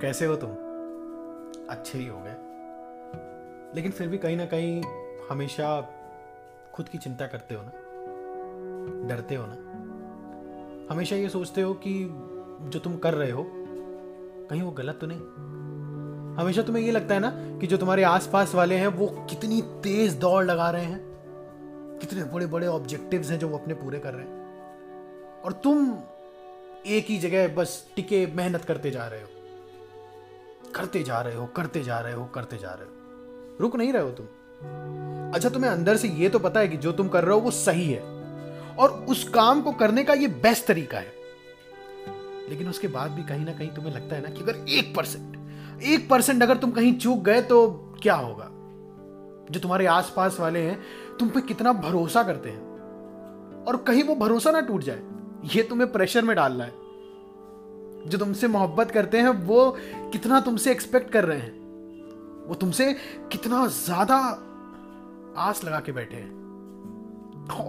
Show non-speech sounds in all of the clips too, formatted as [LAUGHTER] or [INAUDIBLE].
कैसे हो तुम? अच्छे ही हो गए। लेकिन फिर भी कहीं ना कहीं हमेशा खुद की चिंता करते हो ना? डरते हो ना? हमेशा ये सोचते हो कि जो तुम कर रहे हो, कहीं वो गलत तो नहीं? हमेशा तुम्हें ये लगता है ना कि जो तुम्हारे आसपास वाले हैं, वो कितनी तेज दौड़ लगा रहे हैं। कितने बड़े बड़े ऑब्जेक्टिव्स हैं जो वो अपने पूरे कर रहे हैं। और तुम एक ही जगह बस टिके, मेहनत करते जा रहे हो। करते जा रहे हो, करते जा रहे हो, करते जा रहे हो। रुक नहीं रहे हो तुम? अच्छा तुम्हें अंदर से ये तो पता है कि जो तुम कर रहे हो वो सही है। और उस काम को करने का ये बेस्ट तरीका है। लेकिन उसके बाद भी कहीं ना कहीं तुम्हें लगता है ना कि अगर एक परसेंट एक परसेंट अगर तुम कहीं चूक गए तो क्या होगा? जो तुम्हारे आसपास वाले हैं, तुम पे कितना भरोसा करते हैं? और कहीं वो भरोसा ना टूट जाए, ये तुम्हें प्रेशर में डालना है। जो तुमसे मोहब्बत करते हैं, वो कितना तुमसे एक्सपेक्ट कर रहे हैं? वो तुमसे कितना ज़्यादा आस लगा के बैठे हैं।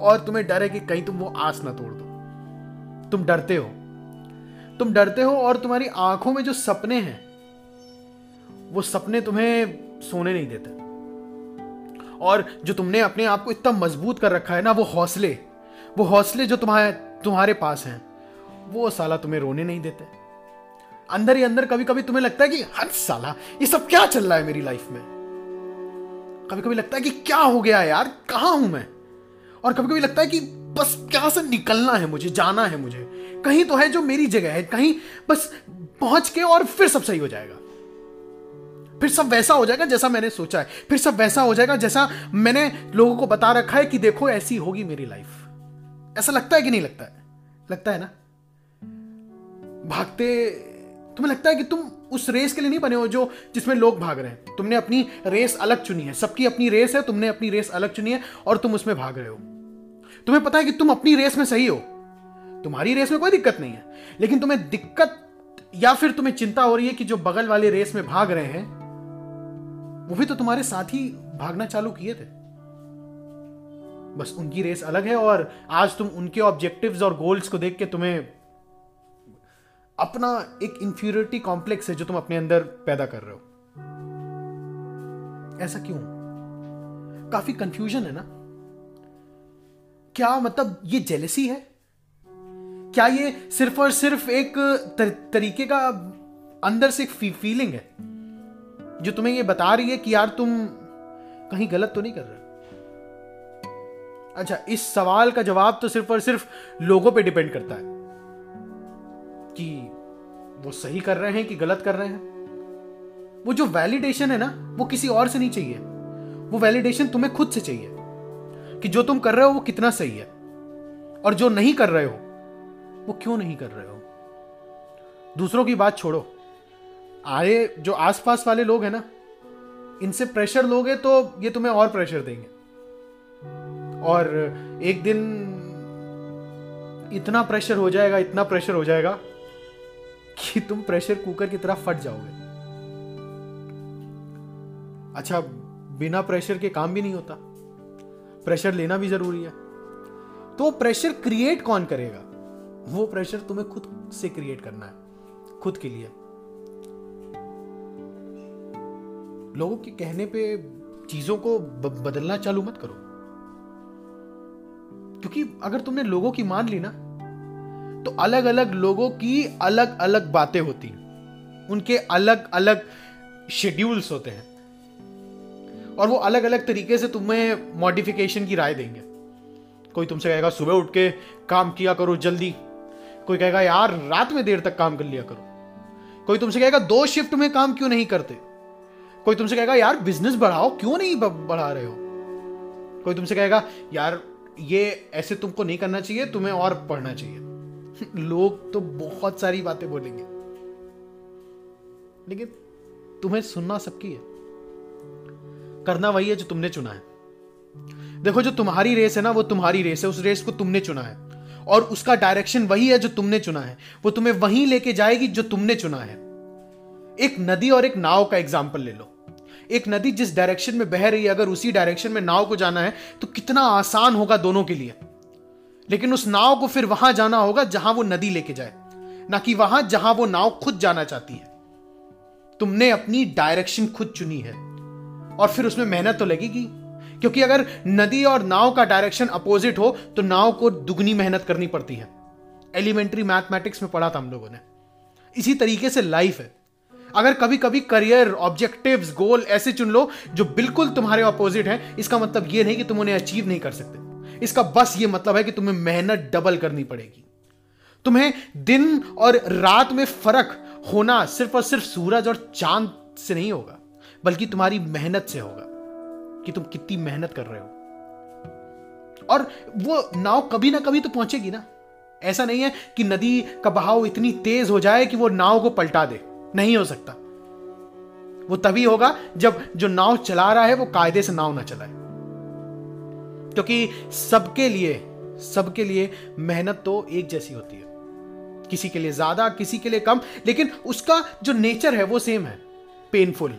और तुम्हें डर है कि कहीं तुम वो आस ना तोड़ दो। तुम डरते हो। तुम डरते हो और तुम्हारी आँखों में जो सपने हैं, वो सपने तुम्हें सोने नहीं देते। और जो तुमने अपने आप को इतना मज़बूत कर रखा है ना, वो हौसले वो हौसले जो तुम्हारे तुम्हारे पास हैं, वो साला तुम्हें रोने नहीं देते। अंदर ही अंदर कभी कभी तुम्हें लगता है कि हर साला, ये सब क्या चल रहा है मेरी लाइफ में? कभी कभी लगता है कि, क्या हो गया यार? कहाँ हूँ मैं? और कभी कभी लगता है कि, बस क्या से निकलना है मुझे, जाना है मुझे। कहीं तो है जो मेरी जगह है, कहीं बस पहुँच के और फिर सब सही हो जाएगा। फिर सब वैसा हो जाएगा जैसा मैंने सोचा है। फिर सब वैसा हो जाएगा जैसा मैंने लोगों को बता रखा है कि देखो, ऐसी होगी मेरी लाइफ ऐसा लगता है कि नहीं लगता है? लगता है ना? भागते तुम्हें लगता है कि तुम उस रेस के लिए नहीं बने हो जो जिसमें लोग भाग रहे हैं? तुमने अपनी रेस अलग चुनी है। सबकी अपनी रेस है, तुमने अपनी रेस अलग चुनी है और तुम उसमें भाग रहे हो। तुम्हें पता है कि तुम अपनी रेस में सही हो। तुम्हारी रेस में कोई दिक्कत नहीं है। लेकिन तुम्हें दिक्कत या फिर तुम्हें चिंता हो रही है कि जो बगल वाले रेस में भाग रहे हैं, वो भी तो तुम्हारे साथ ही भागना चालू किए थे। बस उनकी रेस अलग है और आज तुम उनके ऑब्जेक्टिव्स और गोल्स को देख के तुम्हें अपना एक इंफ्यूरिटी कॉम्प्लेक्स है जो तुम अपने अंदर पैदा कर रहे हो। ऐसा क्यों? काफ़ी कंफ्यूजन है ना? क्या मतलब ये जेलसी है? क्या ये सिर्फ़ और सिर्फ़ एक तर, तरीके का अंदर से एक फ़ी, फीलिंग है? जो तुम्हें ये बता रही है कि यार तुम कहीं गलत तो नहीं कर रहे? अच्छा इस सवाल का जवाब तो सिर्फ़ और सिर्फ़ लोगों पे डिपेंड करता है। कि वो सही कर रहे हैं कि गलत कर रहे हैं? वो जो वैलिडेशन है ना, वो किसी और से नहीं चाहिए। वो वैलिडेशन तुम्हें खुद से चाहिए कि जो तुम कर रहे हो वो कितना सही है। और जो नहीं कर रहे हो, वो क्यों नहीं कर रहे हो? दूसरों की बात छोड़ो। आए, जो आसपास वाले लोग हैं ना, इनसे प्रेशर लोगे तो ये तुम्हें और प्रेशर देंगे। और एक दिन इतना प्रेशर हो जाएगा, इतना प्रेशर हो जाएगा कि तुम प्रेशर कुकर की तरह फट जाओगे। अच्छा बिना प्रेशर के काम भी नहीं होता। प्रेशर लेना भी ज़रूरी है। तो प्रेशर क्रिएट कौन करेगा? वो प्रेशर तुम्हें खुद से क्रिएट करना है, खुद के लिए। लोगों के कहने पे चीज़ों को बदलना चालू मत करो। क्योंकि अगर तुमने लोगों की मान ली ना तो अलग अलग लोगों की अलग अलग बातें होती हैं। उनके अलग अलग शेड्यूल्स होते हैं। और वो अलग अलग तरीके से तुम्हें मॉडिफिकेशन की राय देंगे। कोई तुमसे कहेगा, सुबह उठ के काम किया करो जल्दी। कोई कहेगा, यार, रात में देर तक काम कर लिया करो। कोई तुमसे कहेगा, दो शिफ्ट में काम क्यों नहीं करते? कोई तुमसे कहेगा, यार बिज़नेस बढ़ाओ, क्यों नहीं बढ़ा रहे हो? कोई तुमसे कहेगा, यार, ये ऐसे तुमको नहीं करना चाहिए, तुम्हें और पढ़ना चाहिए। लोग तो बहुत सारी बातें बोलेंगे। लेकिन तुम्हें सुनना सबकी है। करना वही है जो तुमने चुना है। देखो, जो तुम्हारी रेस है ना, वो तुम्हारी रेस है। उस रेस को तुमने चुना है। और उसका डायरेक्शन वही है जो तुमने चुना है। वो तुम्हें वहीं लेके जाएगी जो तुमने चुना है। एक नदी और एक नाव का एग्ज़ाम्पल ले लो। एक नदी जिस डायरेक्शन में बह रही है, अगर उसी डायरेक्शन में नाव को जाना है तो कितना आसान होगा दोनों के लिए। लेकिन उस नाव को फिर वहाँ जाना होगा जहाँ वो नदी लेके जाए। ना कि वहाँ जहाँ वो नाव खुद जाना चाहती है। तुमने अपनी डायरेक्शन खुद चुनी है। और फिर उसमें मेहनत तो लगेगी। क्योंकि अगर नदी और नाव का डायरेक्शन अपोजिट हो तो नाव को दुगनी मेहनत करनी पड़ती है। एलिमेंट्री मैथमेटिक्स में पढ़ा था हम लोगों ने। इसी तरीके से लाइफ है। अगर कभी कभी करियर ऑब्जेक्टिव्स गोल ऐसे चुन लो, जो बिल्कुल तुम्हारे अपोजिट हैं, इसका मतलब यह नहीं कि तुम उन्हें अचीव नहीं कर सकते। इसका बस ये मतलब है कि तुम्हें मेहनत डबल करनी पड़ेगी। तुम्हें दिन और रात में फ़र्क होना सिर्फ़ और सिर्फ़ सूरज और चाँद से नहीं होगा, बल्कि तुम्हारी मेहनत से होगा कि तुम कितनी मेहनत कर रहे हो। और वो नाव कभी ना कभी तो पहुंचेगी ना। ऐसा नहीं है कि नदी का बहाव इतनी तेज हो जाए कि वो नाव को पलटा दे। नहीं हो सकता। वो तभी होगा जब जो नाव चला रहा है वो कायदे से नाव ना चलाए। क्योंकि सबके लिए सबके लिए मेहनत तो एक जैसी होती है। किसी के लिए ज़्यादा, किसी के लिए कम, लेकिन उसका जो नेचर है वो सेम है पेनफुल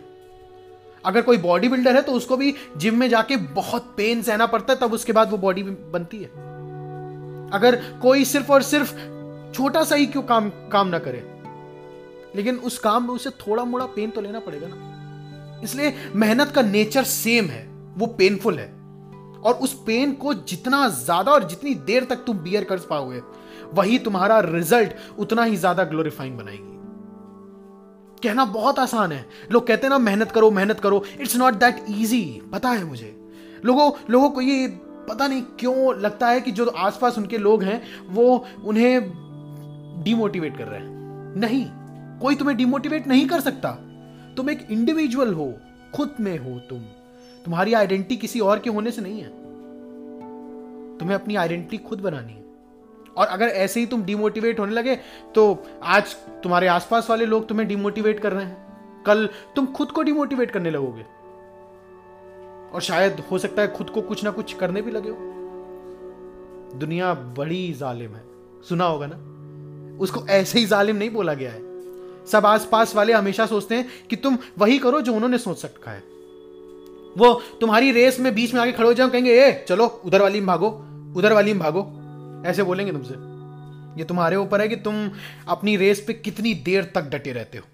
अगर कोई बॉडी बिल्डर है तो उसको भी जिम में जाके बहुत पेन सहना पड़ता है, तब उसके बाद वो बॉडी बनती है। अगर कोई सिर्फ़ और सिर्फ़ छोटा सा ही क्यों काम काम ना करे, लेकिन उस काम में उसे थोड़ा मोड़ा पेन तो लेना पड़ेगा ना। इसलिए मेहनत का नेचर सेम है, वो पेनफुल है। और उस पेन को जितना ज़्यादा और जितनी देर तक तुम बियर कर पाओगे, वही तुम्हारा रिज़ल्ट उतना ही ज़्यादा ग्लोरीफाइंग बनाएगी। कहना बहुत आसान है। लोग कहते हैं ना, मेहनत करो मेहनत करो इट्स नॉट दैट इजी पता है मुझे। लोगों लोगों को ये पता नहीं क्यों लगता है कि जो आसपास उनके लोग हैं, वो उन्हें डिमोटिवेट कर रहे हैं। नहीं, कोई तुम्हें डिमोटिवेट नहीं कर सकता। तुम एक इंडिविजुअल हो, खुद में हो तुम। तुम्हारी आइडेंटिटी किसी और के होने से नहीं है। तुम्हें अपनी आइडेंटिटी खुद बनानी है। और अगर ऐसे ही तुम डिमोटिवेट होने लगे तो आज तुम्हारे आसपास वाले लोग तुम्हें डिमोटिवेट कर रहे हैं। कल तुम खुद को डिमोटिवेट करने लगोगे। और शायद हो सकता है खुद को कुछ ना कुछ करने भी लगे हो। दुनिया बड़ी जालिम है। सुना होगा ना? उसको ऐसे ही जालिम नहीं बोला गया है। सब आसपास वाले हमेशा सोचते हैं कि तुम वही करो जो उन्होंने सोच रखा है। वो तुम्हारी रेस में बीच में आके खड़े हो जाओ कहेंगे, ए, चलो, उधर वाली में भागो, उधर वाली में भागो। ऐसे बोलेंगे तुमसे। ये तुम्हारे ऊपर है कि तुम अपनी रेस पे कितनी देर तक डटे रहते हो।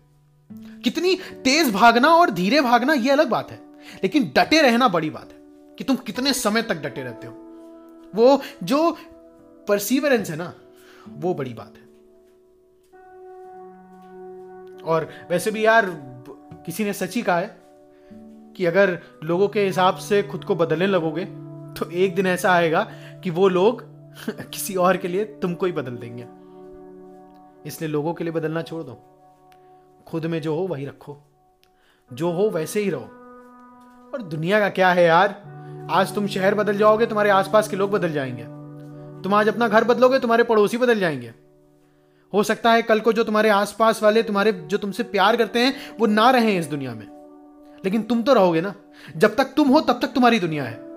कितनी तेज भागना और धीरे भागना, ये अलग बात है, लेकिन डटे रहना बड़ी बात है कि तुम कितने समय तक डटे रहते हो। वो जो परसिवरेंस है ना, वो बड़ी बात है। और वैसे भी यार, किसी ने सच ही कहा है कि अगर लोगों के हिसाब से खुद को बदलने लगोगे तो एक दिन ऐसा आएगा कि वो लोग [LAUGHS] किसी और के लिए तुमको ही बदल देंगे। इसलिए लोगों के लिए बदलना छोड़ दो। खुद में जो हो, वही रखो। जो हो, वैसे ही रहो। और दुनिया का क्या है यार? आज तुम शहर बदल जाओगे, तुम्हारे आसपास के लोग बदल जाएँगे। तुम आज अपना घर बदलोगे, तुम्हारे पड़ोसी बदल जाएँगे। हो सकता है कल को जो तुम्हारे आसपास वाले, तुम्हारे जो तुमसे प्यार करते हैं, वो ना रहे इस दुनिया में। लेकिन तुम तो रहोगे ना। जब तक तुम हो, तब तक तुम्हारी दुनिया है।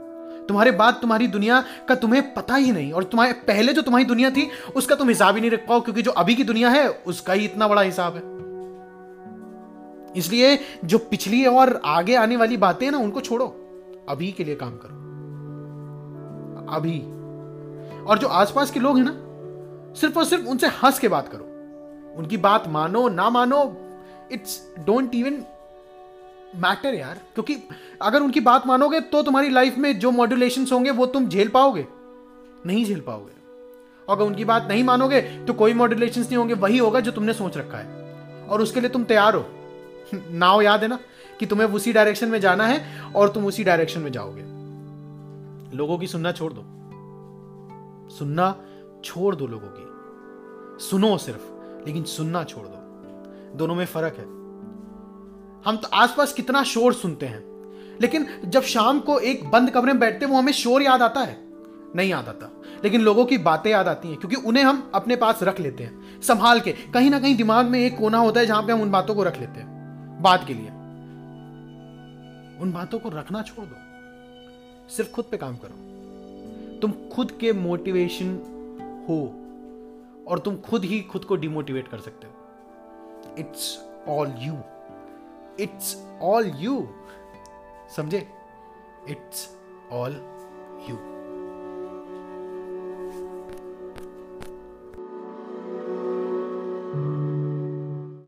तुम्हारे बाद तुम्हारी दुनिया का तुम्हें पता ही नहीं, और तुम्हारे पहले जो तुम्हारी दुनिया थी, उसका तुम हिसाब ही नहीं रख पाओ, क्योंकि जो अभी की दुनिया है, उसका ही इतना बड़ा हिसाब है। इसलिए जो पिछली और आगे आने वाली बातें हैं ना, उनको छोड़ो। अभी के लिए काम करो। अभी। और जो आसपास के लोग हैं ना, सिर्फ़ और सिर्फ़ उनसे हंस के बात करो। उनकी बात मानो, ना मानो इट्स डोंट इवन मैटर यार, क्योंकि अगर उनकी बात मानोगे तो तुम्हारी लाइफ में जो मॉड्यूलेशन होंगे वो तुम झेल पाओगे। नहीं झेल पाओगे। अगर उनकी बात नहीं मानोगे तो कोई मॉड्यूलेशन नहीं होंगे, वही होगा जो तुमने सोच रखा है। और उसके लिए तुम तैयार हो। [LAUGHS] नाव याद है ना कि तुम्हें उसी डायरेक्शन में जाना है और तुम उसी डायरेक्शन में जाओगे। लोगों की सुनना छोड़ दो। सुनना छोड़ दो लोगों की। सुनो सिर्फ़, लेकिन सुनना छोड़ दो। दोनों में फ़र्क है। हम तो आसपास कितना शोर सुनते हैं। लेकिन जब शाम को एक बंद कमरे में बैठते हैं, वो हमें शोर याद आता है? नहीं याद आता। लेकिन लोगों की बातें याद आती हैं, क्योंकि उन्हें हम अपने पास रख लेते हैं, संभाल के। कहीं ना कहीं दिमाग में एक कोना होता है जहाँ पे हम उन बातों को रख लेते हैं। बात के लिए। उन बातों को रखना छोड़ दो। सिर्फ़ खुद पे काम करो। तुम खुद के मोटिवेशन हो, और तुम खुद ही खुद को डिमोटिवेट कर सकते हो। It's all you it's all you समझे इट्स ऑल यू